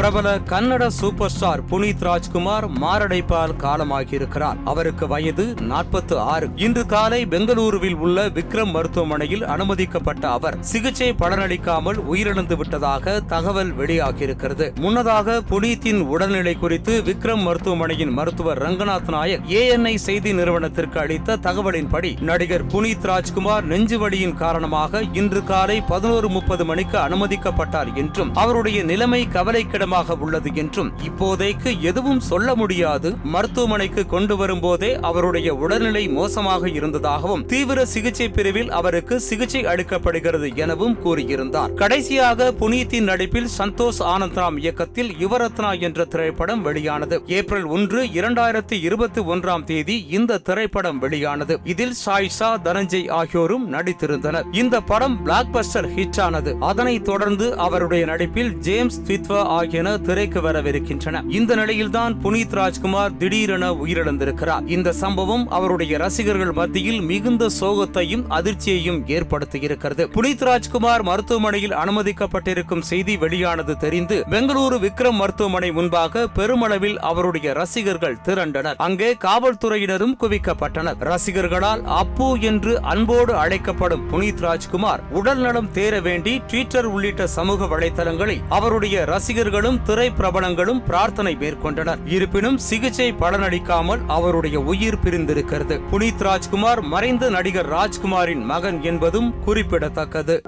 பிரபல Kannada super star Puneeth Rajkumar மாரடைப்பால் காலமாகியிருக்கிறார். அவருக்கு வயது நாற்பத்து ஆறு இன்று காலை பெங்களூருவில் உள்ள விக்ரம் மருத்துவமனையில் அனுமதிக்கப்பட்ட அவர் சிகிச்சை பலனளிக்காமல் உயிரிழந்து விட்டதாக தகவல் வெளியாகியிருக்கிறது. முன்னதாக புனீத்தின் உடல்நிலை குறித்து விக்ரம் மருத்துவமனையின் மருத்துவர் ரங்கநாத் நாயக் ஏஎன்ஐ செய்தி நிறுவனத்திற்கு அளித்த தகவலின்படி நடிகர் புனீத் ராஜ்குமார் நெஞ்சுவலியின் காரணமாக இன்று காலை பதினோரு முப்பது மணிக்கு அனுமதிக்கப்பட்டார் என்றும் அவருடைய நிலைமை கவலைக்கிடமாக உள்ளது என்றும் இப்போதைக்கு எதுவும் சொல்ல முடியாது. மருத்துவமனைக்கு கொண்டு வரும்போதே அவருடைய உடல்நிலை மோசமாக இருந்ததாகவும் தீவிர சிகிச்சை பிரிவில் அவருக்கு சிகிச்சை அளிக்கப்படுகிறது எனவும் கூறியிருந்தார். கடைசியாக புனீத்தின் நடிப்பில் சந்தோஷ் ஆனந்த்ராம் இயக்கத்தில் யுவரத்னா என்ற திரைப்படம் வெளியானது. ஏப்ரல் ஒன்று இரண்டாயிரத்தி இருபத்தி ஒன்றாம் தேதி இந்த திரைப்படம் வெளியானது. இதில் சாய்ஷா தனஞ்சய் ஆகியோரும் நடித்திருந்தனர். இந்த படம் பிளாக் பஸ்டர் ஹிட் ஆனது. அதனைத் தொடர்ந்து அவருடைய நடிப்பில் ஜேம்ஸ் தித்வா என திரைக்கு வரவிருக்கின்றன. இந்த நிலையில்தான் புனீத் ராஜ்குமார் திடீரென உயிரிழந்திருக்கிறார். இந்த சம்பவம் அவருடைய ரசிகர்கள் மத்தியில் மிகுந்த சோகத்தையும் அதிர்ச்சியையும் ஏற்படுத்தியிருக்கிறது. புனீத் ராஜ்குமார் மருத்துவமனையில் அனுமதிக்கப்பட்டிருக்கும் செய்தி வெளியானது தெரிந்து பெங்களூரு விக்ரம் மருத்துவமனை முன்பாக பெருமளவில் அவருடைய ரசிகர்கள் திரண்டனர். அங்கே காவல்துறையினரும் குவிக்கப்பட்டனர். ரசிகர்களால் அப்பு என்று அன்போடு அழைக்கப்படும் புனீத் ராஜ்குமார் உடல் நலம் தேர வேண்டி ட்விட்டர் உள்ளிட்ட சமூக வலைதளங்களில் அவருடைய ரசிகர்கள் திரை பிரபலங்களும் பிரார்த்தனை மேற்கொண்டனர். இருப்பினும் சிகிச்சை பலனளிக்காமல் அவருடைய உயிர் பிரிந்திருக்கிறது. புனீத் ராஜ்குமார் மறைந்த நடிகர் ராஜ்குமாரின் மகன் என்பதும் குறிப்பிடத்தக்கது.